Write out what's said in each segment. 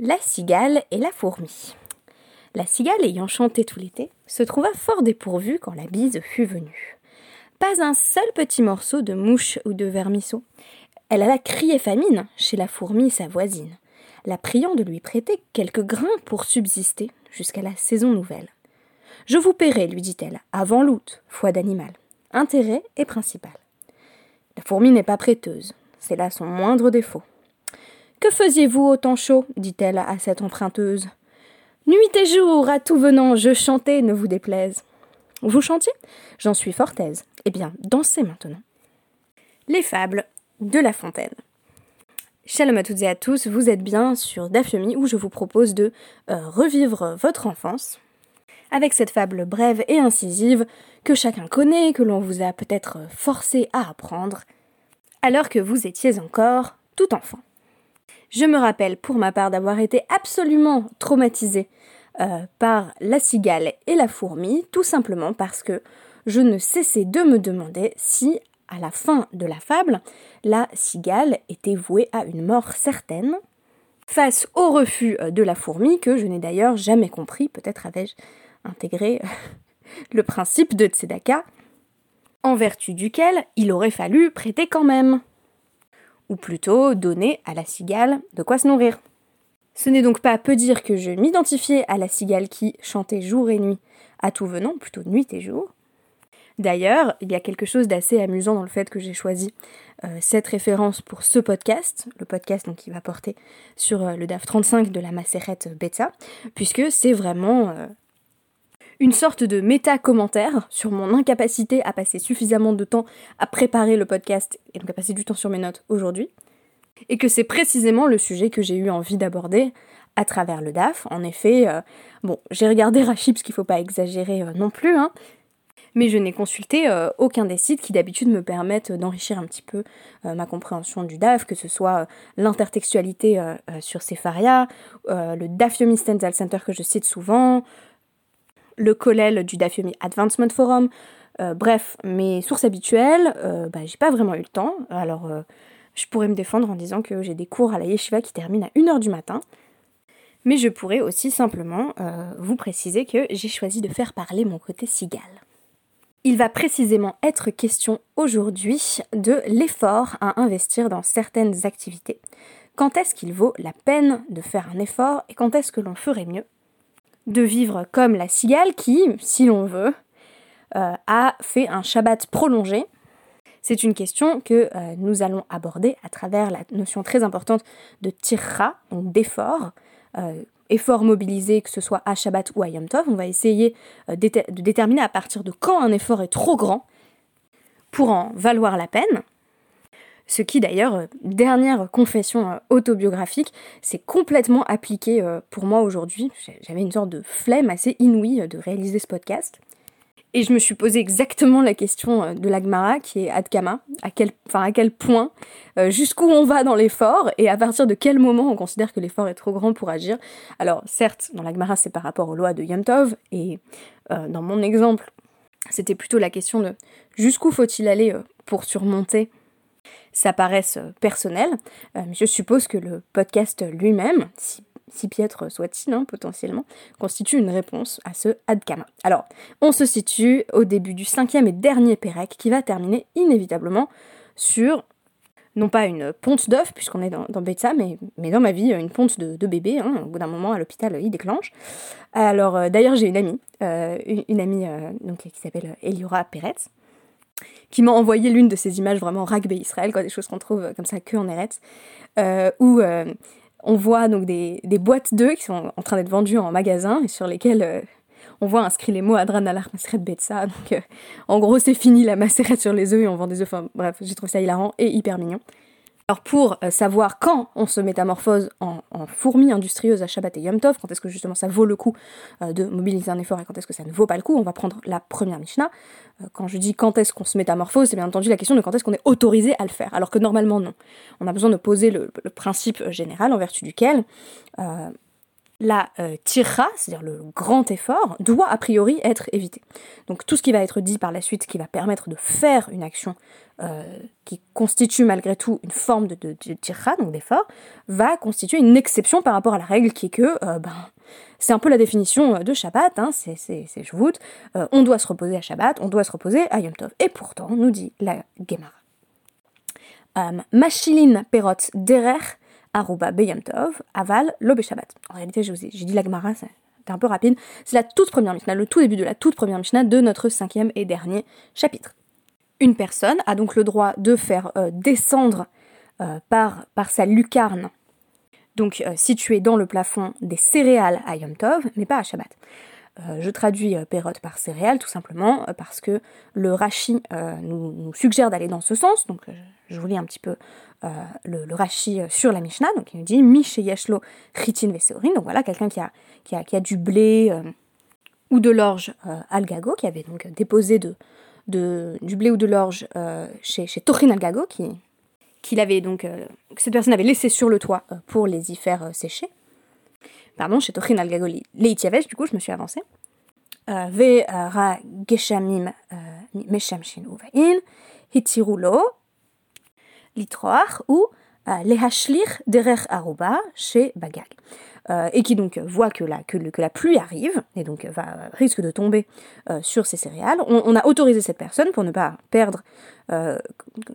La cigale et la fourmi. La cigale, ayant chanté tout l'été, se trouva fort dépourvue quand la bise fut venue. Pas un seul petit morceau de mouche ou de vermisseau. Elle alla crier famine chez la fourmi sa voisine, la priant de lui prêter quelques grains pour subsister jusqu'à la saison nouvelle. Je vous paierai, lui dit-elle, avant l'août, foi d'animal. Intérêt est principal. La fourmi n'est pas prêteuse, c'est là son moindre défaut. Que faisiez-vous au temps chaud dit-elle à cette emprunteuse. Nuit et jour, à tout venant, je chantais, ne vous déplaise. Vous chantiez? J'en suis fort aise. Eh bien, dansez maintenant. Les fables de La Fontaine. Shalom à toutes et à tous, vous êtes bien sur Dafyomi où je vous propose de euh, revivre votre enfance avec cette fable brève et incisive que chacun connaît, que l'on vous a peut-être forcé à apprendre, alors que vous étiez encore tout enfant. Je me rappelle pour ma part d'avoir été absolument traumatisée euh, par la cigale et la fourmi, tout simplement parce que je ne cessais de me demander si, à la fin de la fable, la cigale était vouée à une mort certaine, face au refus euh, de la fourmi, que je n'ai d'ailleurs jamais compris, peut-être avais-je intégré le principe de Tzedaka, en vertu duquel il aurait fallu prêter quand même ou plutôt donner à la cigale de quoi se nourrir. Ce n'est donc pas peu dire que je m'identifiais à la cigale qui chantait jour et nuit à tout venant, plutôt nuit et jour. D'ailleurs, il y a quelque chose d'assez amusant dans le fait que j'ai choisi euh, cette référence pour ce podcast, le podcast donc, qui va porter sur euh, le DAF 35 de la macérette Beta, puisque c'est vraiment euh, une sorte de méta-commentaire sur mon incapacité à passer suffisamment de temps à préparer le podcast et donc à passer du temps sur mes notes aujourd'hui. Et que c'est précisément le sujet que j'ai eu envie d'aborder à travers le DAF. En effet, euh, bon, j'ai regardé Rachid, parce qu'il faut pas exagérer euh, non plus, hein, mais je n'ai consulté euh, aucun des sites qui d'habitude me permettent d'enrichir un petit peu ma compréhension du DAF, que ce soit l'intertextualité sur Sepharia, le DAF Yomi Stenzel Center que je cite souvent, le collèle du Dafyomi Advancement Forum. Euh, bref, mes sources habituelles, euh, bah, j'ai pas vraiment eu le temps. Alors, euh, je pourrais me défendre en disant que j'ai des cours à la yeshiva qui terminent à 1h du matin. Mais je pourrais aussi simplement vous préciser que j'ai choisi de faire parler mon côté cigale. Il va précisément être question aujourd'hui de l'effort à investir dans certaines activités. Quand est-ce qu'il vaut la peine de faire un effort et quand est-ce que l'on ferait mieux de vivre comme la cigale qui, si l'on veut, euh, a fait un Shabbat prolongé. C'est une question que euh, nous allons aborder à travers la notion très importante de tirra, donc d'effort, euh, effort mobilisé, que ce soit à Shabbat ou à Yom Tov. On va essayer de déterminer à partir de quand un effort est trop grand pour en valoir la peine. Ce qui d'ailleurs, euh, dernière confession euh, autobiographique, s'est complètement appliqué euh, pour moi aujourd'hui. J'avais une sorte de flemme assez inouïe de réaliser ce podcast. Et je me suis posé exactement la question de l'Agmara, qui est Adkama, à quel, enfin, à quel point, jusqu'où on va dans l'effort, et à partir de quel moment on considère que l'effort est trop grand pour agir. Alors certes, dans l'Agmara, c'est par rapport aux lois de Yom Tov, et dans mon exemple, c'était plutôt la question de jusqu'où faut-il aller pour surmonter ça paraisse euh, personnel, euh, je suppose que le podcast lui-même, si, piètre soit-il hein, potentiellement, constitue une réponse à ce Adkama. Alors, on se situe au début du cinquième et dernier Pérec qui va terminer inévitablement sur non pas une ponte d'œuf, puisqu'on est dans, dans mais, mais dans ma vie, une ponte de, bébé. Hein, au bout d'un moment, à l'hôpital, il déclenche. Alors, euh, d'ailleurs, j'ai une amie, une, amie donc, qui s'appelle Eliora Peretz, qui m'a envoyé l'une de ces images vraiment rugby Israël, quoi, des choses qu'on trouve comme ça que en Eretz, euh, où euh, on voit donc des, boîtes d'œufs qui sont en train d'être vendues en magasin et sur lesquelles euh, on voit inscrit les mots Adran Alar Maseret Betsa. Donc en gros c'est fini la macérette sur les œufs et on vend des œufs. Enfin bref, j'ai trouvé ça hilarant et hyper mignon. Alors pour euh, savoir quand on se métamorphose en, fourmi industrieuse à Shabbat et Yom Tov, quand est-ce que justement ça vaut le coup euh, de mobiliser un effort et quand est-ce que ça ne vaut pas le coup, on va prendre la première Mishnah. Euh, quand je dis quand est-ce qu'on se métamorphose, c'est bien entendu la question de quand est-ce qu'on est autorisé à le faire, alors que normalement non. On a besoin de poser le, principe général en vertu duquel la euh, c'est-à-dire le grand effort, doit a priori être évité. Donc tout ce qui va être dit par la suite, qui va permettre de faire une action euh, qui constitue malgré tout une forme de, de, donc d'effort, va constituer une exception par rapport à la règle qui est que, euh, ben, c'est un peu la définition de Shabbat, hein, c'est Shvut, on doit se reposer à Shabbat, on doit se reposer à Yom Tov. Et pourtant, nous dit la Gemara. Machilin perot derer Aruba Beyam Tov, Aval, Lobe Shabbat. En réalité, j'ai dit la Gemara, c'était un peu rapide. C'est la toute première Mishnah, le tout début de la toute première Mishnah de notre cinquième et dernier chapitre. Une personne a donc le droit de faire euh, descendre euh, par, par sa lucarne, donc euh, située dans le plafond, des céréales à Yom Tov, mais pas à Shabbat. Je traduis pérote par céréales tout simplement parce que le Rashi nous, suggère d'aller dans ce sens, donc je vous lis un petit peu euh, le, le, Rashi euh, sur la Mishnah, donc il nous dit Mi Yeshlo Chitin Veseorin, donc voilà, quelqu'un qui a, qui, a, qui a du blé euh, ou de l'orge Algago, qui avait donc déposé de, de, du blé ou de l'orge chez, chez Tochin Algago, qui, qu'il avait donc, que cette personne avait laissé sur le toit pour les y faire sécher. Pardon, chez Tochin Algago Leitiavesh, du coup, je me suis avancée. Ve ra geshamim meshamshin uvain, hitirulo, litroar ou euh, lehashlir derer aruba chez Bagag. Euh, et qui donc voit que la, que, la pluie arrive, et donc va, risque de tomber euh, sur ces céréales. On, a autorisé cette personne pour ne pas perdre,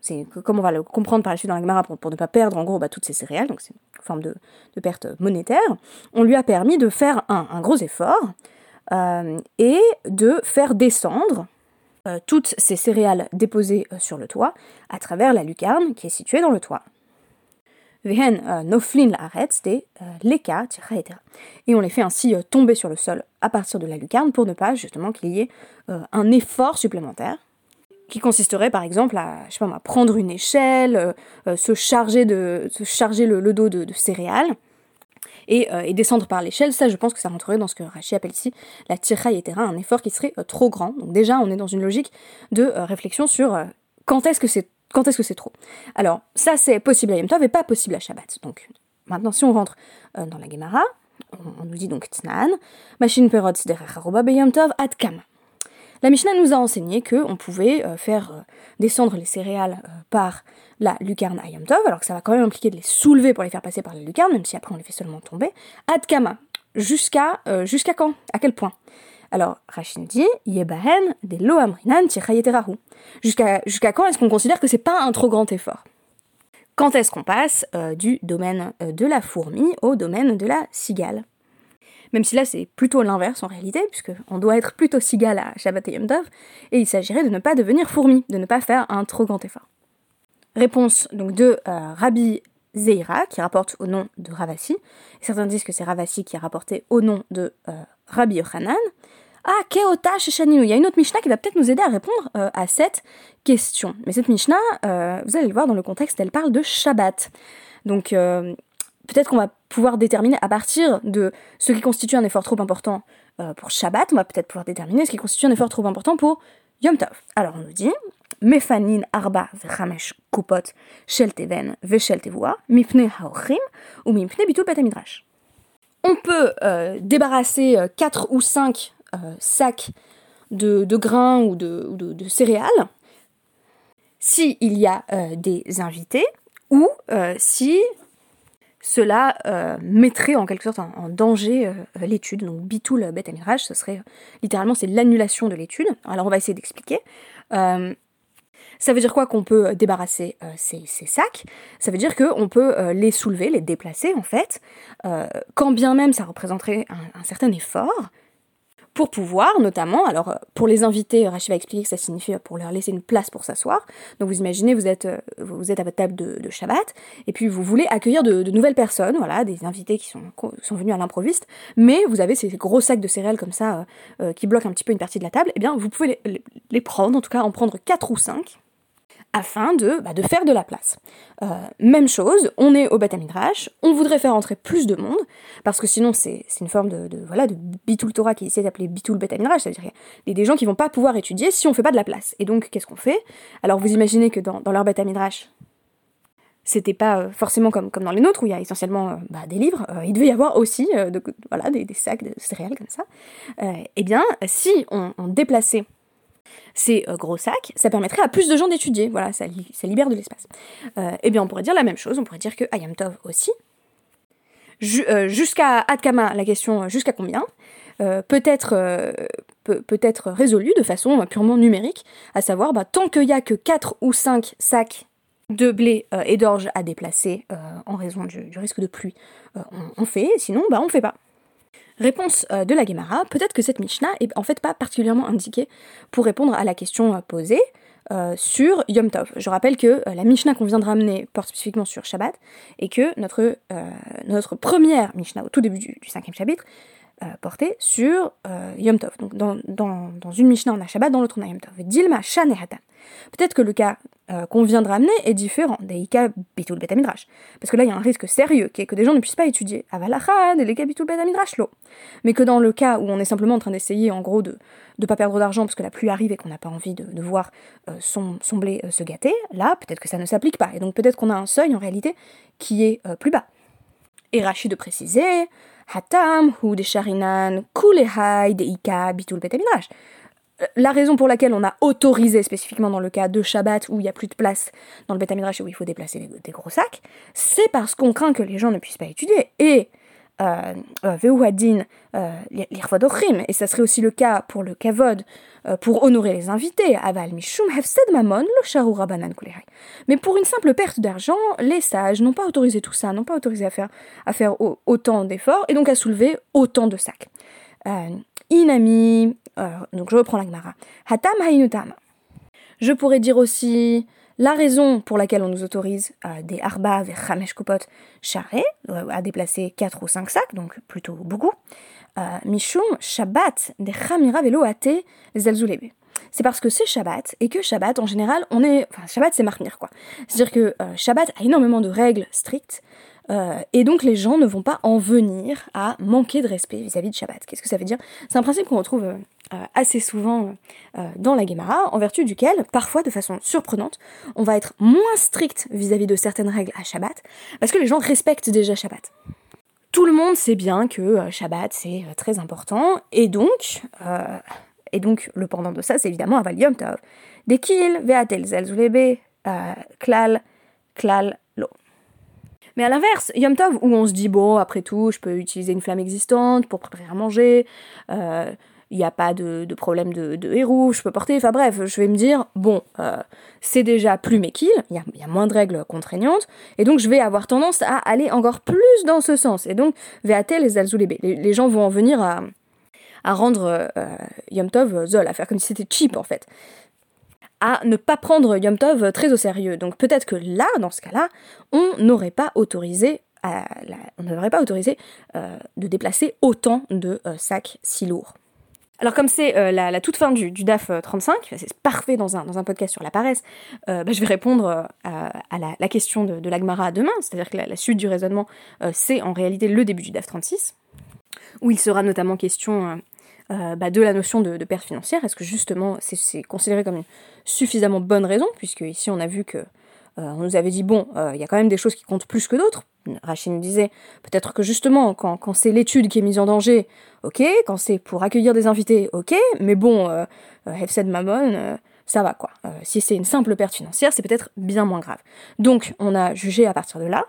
c'est comme on va le comprendre par la suite dans la Gemara, pour, ne pas perdre en gros bah, toutes ces céréales, donc c'est une forme de, perte monétaire. On lui a permis de faire un, un gros effort et de faire descendre euh, toutes ces céréales déposées euh, sur le toit à travers la lucarne qui est située dans le toit. Euh, noflin Et on les fait ainsi tomber sur le sol à partir de la lucarne pour ne pas justement qu'il y ait un effort supplémentaire qui consisterait par exemple à, je sais pas prendre une échelle, se charger, de, se charger le, dos de céréales, euh, et, descendre par l'échelle, ça je pense que ça rentrerait dans ce que Rachi appelle ici la et terrain, un effort qui serait euh, trop grand. Donc déjà on est dans une logique de euh, réflexion sur quand est-ce que c'est quand est-ce que c'est trop? Alors, ça c'est possible à Yom Tov et pas possible à Shabbat. Donc, maintenant, si on rentre dans la Gemara, on, nous dit donc Tnan, Machine Perot Yom Tov Ad Kam. La Mishnah nous a enseigné qu'on pouvait faire descendre les céréales par la lucarne à Tov, alors que ça va quand même impliquer de les soulever pour les faire passer par la lucarne, même si après on les fait seulement tomber. Adkama, jusqu'à euh, jusqu'à quand? À quel point? Alors, Rachid dit, Yebahen des Loamrinan Jusqu'à jusqu'à quand est-ce qu'on considère que c'est pas un trop grand effort? Quand est-ce qu'on passe euh, du domaine euh, de la fourmi au domaine de la cigale? Même si là c'est plutôt l'inverse en réalité, puisque on doit être plutôt cigale à Shabbat et Yom et il s'agirait de ne pas devenir fourmi, de ne pas faire un trop grand effort. Réponse donc de euh, Rabbi Zeira, qui rapporte au nom de Ravasi. Certains disent que c'est Ravasi qui a rapporté au nom de Rabbi Yochanan. Ah, Keota Sheshaninou. Il y a une autre Mishnah qui va peut-être nous aider à répondre euh, à cette question. Mais cette Mishnah, vous allez le voir dans le contexte, elle parle de Shabbat. Donc, peut-être qu'on va pouvoir déterminer à partir de ce qui constitue un effort trop important pour Shabbat, on va peut-être pouvoir déterminer ce qui constitue un effort trop important pour Yom Tov. Alors, on nous dit mefanin arba kupot shel ou mipne bitul. On peut euh, débarrasser 4 euh, ou 5 euh, sacs de, grains ou de, céréales s'il y a des invités ou si cela mettrait en quelque sorte en, danger l'étude. Donc bitul bet ce serait littéralement c'est l'annulation de l'étude. Alors on va essayer d'expliquer. Ça veut dire quoi qu'on peut débarrasser euh, ces, sacs? Ça veut dire qu'on peut euh, les soulever, les déplacer en fait, euh, quand bien même ça représenterait un, certain effort, pour pouvoir notamment, alors pour les invités, Rachid va expliquer que ça signifie pour leur laisser une place pour s'asseoir. Donc vous imaginez, vous êtes, vous êtes à votre table de, Shabbat, et puis vous voulez accueillir de, nouvelles personnes, voilà, des invités qui sont, sont venus à l'improviste, mais vous avez ces gros sacs de céréales comme ça qui bloquent un petit peu une partie de la table, et eh bien vous pouvez les, les prendre, en tout cas en prendre 4 ou 5, afin de, bah, de faire de la place. Euh, même chose, on est au Beth on voudrait faire entrer plus de monde, parce que sinon c'est une forme de, de, voilà, de Bitul Torah qui essaie d'appeler Bitul Beth c'est-à-dire qu'il y a des gens qui vont pas pouvoir étudier si on fait pas de la place. Et donc qu'est-ce qu'on fait? Alors vous imaginez que dans, dans leur Beth c'était pas forcément comme, dans les nôtres où il y a essentiellement bah, des livres, il devait y avoir aussi de, voilà, des, sacs de céréales comme ça. eh bien, si on, déplaçait ces gros sacs, ça permettrait à plus de gens d'étudier. Voilà, ça, libère de l'espace. eh bien, on pourrait dire la même chose. On pourrait dire que Ayam Tov aussi. jusqu'à Adkama, la question jusqu'à combien peut être résolue de façon purement numérique, à savoir bah, tant qu'il n'y a que 4 ou 5 sacs de blé euh, et d'orge à déplacer euh, en raison du, risque de pluie, euh, on, fait, sinon bah on fait pas. Réponse de la Gemara, peut-être que cette Mishnah est en fait pas particulièrement indiquée pour répondre à la question posée sur Yom Tov. Je rappelle que la Mishnah qu'on vient de ramener porte spécifiquement sur Shabbat et que notre, notre première Mishnah au tout début du, cinquième chapitre portait sur Yom Tov. Donc dans, dans, une Mishnah on a Shabbat, dans l'autre on a Yom Tov. Dilma Shan Peut-être que le cas euh, qu'on vient de ramener est différent des cas bitul betamidrash. Parce que là, il y a un risque sérieux qui est que des gens ne puissent pas étudier avalachad et les cas bitul betamidrash lo. Mais que dans le cas où on est simplement en train d'essayer, en gros, de ne pas perdre d'argent parce que la pluie arrive et qu'on n'a pas envie de, voir euh, son, blé euh, se gâter, là, peut-être que ça ne s'applique pas. Et donc peut-être qu'on a un seuil en réalité qui est plus bas. Et Rachid de préciser, hatam hu de sharinan kulehai de ika bitul betamidrash la raison pour laquelle on a autorisé spécifiquement dans le cas de Shabbat où il n'y a plus de place dans le Beth Midrash où il faut déplacer des, gros sacs, c'est parce qu'on craint que les gens ne puissent pas étudier. Et euh, euh, euh et ça serait aussi le cas pour le Kavod, pour honorer les invités, Aval Mishum Mamon, Mais pour une simple perte d'argent, les sages n'ont pas autorisé tout ça, n'ont pas autorisé à faire, à faire autant d'efforts et donc à soulever autant de sacs. Inami, donc je reprends la Gemara. Hatam hainutam. Je pourrais dire aussi la raison pour laquelle on nous autorise euh, des arba vers chamesh kopot charré, euh, à déplacer 4 ou 5 sacs, donc plutôt beaucoup. Euh, mishum shabbat des chamira velo ate zelzulebe. C'est parce que c'est Shabbat et que Shabbat en général on est, enfin Shabbat c'est marmir quoi. C'est-à-dire que Shabbat a énormément de règles strictes euh, et donc les gens ne vont pas en venir à manquer de respect vis-à-vis de Shabbat. Qu'est-ce que ça veut dire? C'est un principe qu'on retrouve euh, assez souvent euh, dans la Gemara, en vertu duquel, parfois de façon surprenante, on va être moins strict vis-à-vis de certaines règles à Shabbat, parce que les gens respectent déjà Shabbat. Tout le monde sait bien que Shabbat c'est très important, et donc, et donc le pendant de ça c'est évidemment Aval Yom Tov. Dekil, Veatel Zelzulebe, Klal, Klal, mais à l'inverse, Yom Tov, où on se dit, bon, après tout, je peux utiliser une flamme existante pour préparer à manger, euh, il n'y a pas de, problème de, héros, je peux porter, enfin bref, je vais me dire, bon, euh, c'est déjà plus méquille, il y a, moins de règles contraignantes, et donc je vais avoir tendance à aller encore plus dans ce sens. Et donc, Veatel les Alzoulébé, les, gens vont en venir à, rendre euh, Yom Tov zol, à faire comme si c'était cheap en fait à ne pas prendre Yom Tov très au sérieux. Donc peut-être que là, dans ce cas-là, on n'aurait pas autorisé on n'aurait pas autorisé euh, de déplacer autant de euh, sacs si lourds. Alors comme c'est euh, la, toute fin du, DAF 35, c'est parfait dans un, dans un, podcast sur la paresse, bah, je vais répondre à, la, question de l'Agmara demain, c'est-à-dire que la, suite du raisonnement, c'est en réalité le début du DAF 36, où il sera notamment question euh, bah, de la notion de, perte financière. Est-ce que justement c'est considéré comme une suffisamment bonne raison, puisque ici on a vu que euh, on nous avait dit bon, euh, il y a quand même des choses qui comptent plus que d'autres. Rachid nous disait peut-être que justement quand, c'est l'étude qui est mise en danger, ok, quand c'est pour accueillir des invités, ok, mais bon, euh, Hefsed Mammon, ça va quoi. si c'est une simple perte financière, c'est peut-être bien moins grave. Donc on a jugé à partir de là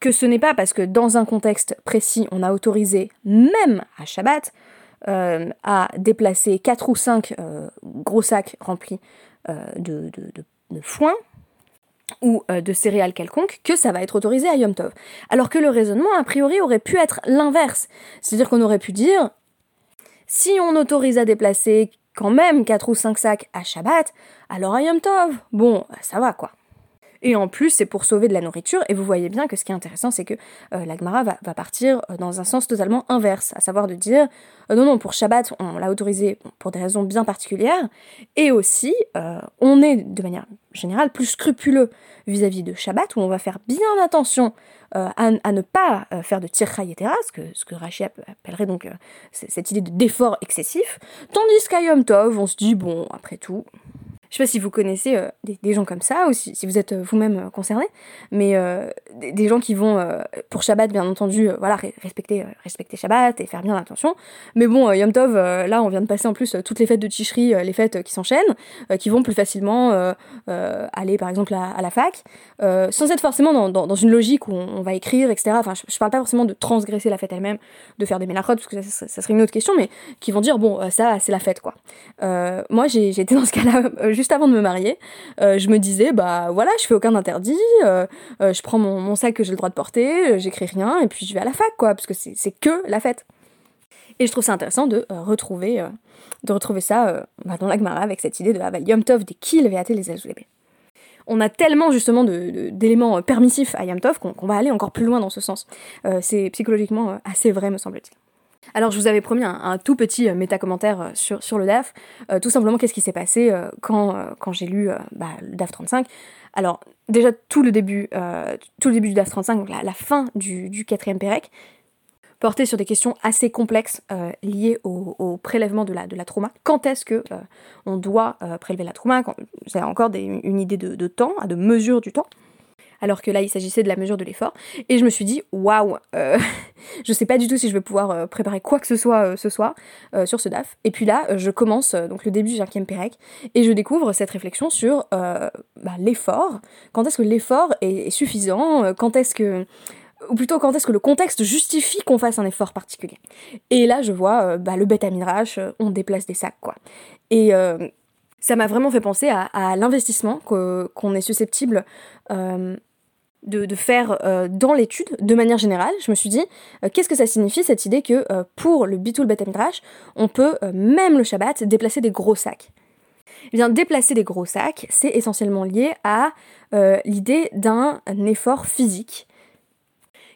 que ce n'est pas parce que dans un contexte précis on a autorisé même à Shabbat euh, à déplacer 4 ou 5 euh, gros sacs remplis euh, de, foin ou de céréales quelconques, que ça va être autorisé à Yom Tov. Alors que le raisonnement, a priori, aurait pu être l'inverse. C'est-à-dire qu'on aurait pu dire, si on autorise à déplacer quand même 4 ou 5 sacs à Shabbat, alors à Yom Tov, bon, ça va quoi. Et en plus, c'est pour sauver de la nourriture. Et vous voyez bien que ce qui est intéressant, c'est que euh, l'Agmara va, partir euh, dans un sens totalement inverse, à savoir de dire euh, non, non, pour Shabbat, on l'a autorisé pour des raisons bien particulières. Et aussi, on est de manière générale plus scrupuleux vis-à-vis de Shabbat, où on va faire bien attention à, ne pas faire de tircha yetera, ce que, ce que Rashi appellerait donc cette idée de d'effort excessif. Tandis qu'à Yom Tov, on se dit bon, après tout, Je sais pas si vous connaissez euh, des, gens comme ça ou si, vous êtes euh, vous-même euh, concerné, mais des, gens qui vont pour Shabbat bien entendu voilà respecter respecter Shabbat et faire bien attention. Mais bon Yom Tov là on vient de passer en plus toutes les fêtes de Tishri, les fêtes qui s'enchaînent, qui vont plus facilement aller par exemple à, la fac, sans être forcément dans, une logique où on, va écrire etc. Enfin je, parle pas forcément de transgresser la fête elle-même, de faire des mélachotes parce que ça, ça, serait une autre question, mais qui vont dire bon ça c'est la fête quoi. moi j'ai été dans ce cas-là avant de me marier, euh, je me disais, bah voilà, je fais aucun interdit, euh, euh, je prends mon, sac que j'ai le droit de porter, j'écris rien, et puis je vais à la fac, quoi, parce que c'est que la fête. Et je trouve ça intéressant de retrouver de retrouver ça bah, dans l'Agmara avec cette idée de ah, bah, Yom Tov des kills les Azulébé. On a tellement justement d'éléments permissifs à Yom Tov qu'on va aller encore plus loin dans ce sens. c'est psychologiquement assez vrai, me semble-t-il. Alors je vous avais promis un, tout petit euh, méta-commentaire euh, sur, sur le DAF. Euh, tout simplement, qu'est-ce qui s'est passé quand, quand j'ai lu bah, le DAF 35 Alors déjà tout le début, tout le début du DAF 35, donc la, fin du, du quatrième Pérec, portait sur des questions assez complexes liées au, prélèvement de la, de la trauma. Quand est-ce que on doit prélever la trauma? Avez encore une idée de, de temps, de mesure du temps alors que là il s'agissait de la mesure de l'effort. Et je me suis dit, waouh, euh, je sais pas du tout si je vais pouvoir euh, préparer quoi que ce soit euh, ce soir sur ce DAF. Et puis là, je commence donc le début du cinquième Pérec et je découvre cette réflexion sur bah, l'effort. Quand est-ce que l'effort est, suffisant Quand est-ce que ou plutôt quand est-ce que le contexte justifie qu'on fasse un effort particulier? Et là, je vois bah, le bêta midrash, on déplace des sacs, quoi. Et ça m'a vraiment fait penser à, l'investissement qu'on est susceptible de, faire euh, dans l'étude de manière générale, je me suis dit, euh, qu'est-ce que ça signifie cette idée que euh, pour le Bitul Bet on peut, même le Shabbat, déplacer des gros sacs Eh bien, déplacer des gros sacs, c'est essentiellement lié à l'idée d'un effort physique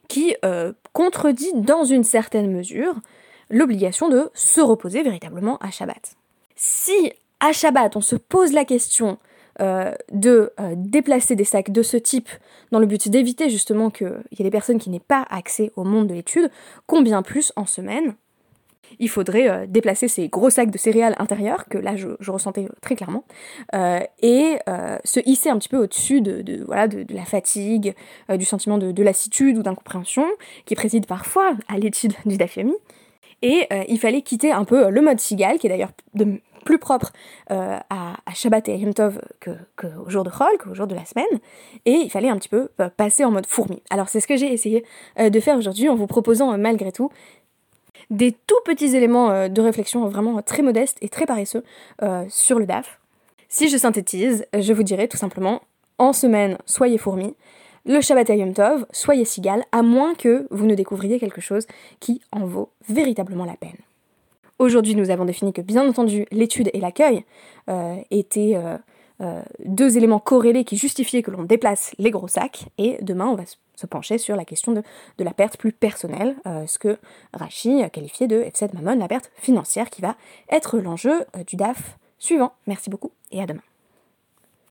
qui contredit dans une certaine mesure l'obligation de se reposer véritablement à Shabbat. Si à Shabbat on se pose la question euh, de euh, déplacer des sacs de ce type dans le but d'éviter justement qu'il y ait des personnes qui n'aient pas accès au monde de l'étude, combien plus en semaine il faudrait euh, déplacer ces gros sacs de céréales intérieurs, que là je, ressentais très clairement, et se hisser un petit peu au-dessus de, voilà, de, la fatigue, du sentiment de, lassitude ou d'incompréhension, qui préside parfois à l'étude du Dafyomi. Et il fallait quitter un peu le mode cigale, qui est d'ailleurs de plus propre euh, à, Shabbat et à Yom Tov qu'au jour de Chol, qu'au jour de la semaine, et il fallait un petit peu euh, passer en mode fourmi. Alors c'est ce que j'ai essayé euh, de faire aujourd'hui en vous proposant malgré tout des tout petits éléments de réflexion vraiment très modestes et très paresseux sur le DAF. Si je synthétise, je vous dirais tout simplement, en semaine, soyez fourmis, le Shabbat et Yom Tov, soyez cigale, à moins que vous ne découvriez quelque chose qui en vaut véritablement la peine. Aujourd'hui, nous avons défini que, bien entendu, l'étude et l'accueil euh, étaient euh, euh, deux éléments corrélés qui justifiaient que l'on déplace les gros sacs. Et demain, on va se pencher sur la question de, la perte plus personnelle, ce que Rachi a qualifié de F7 Mammon, la perte financière, qui va être l'enjeu du DAF suivant. Merci beaucoup et à demain.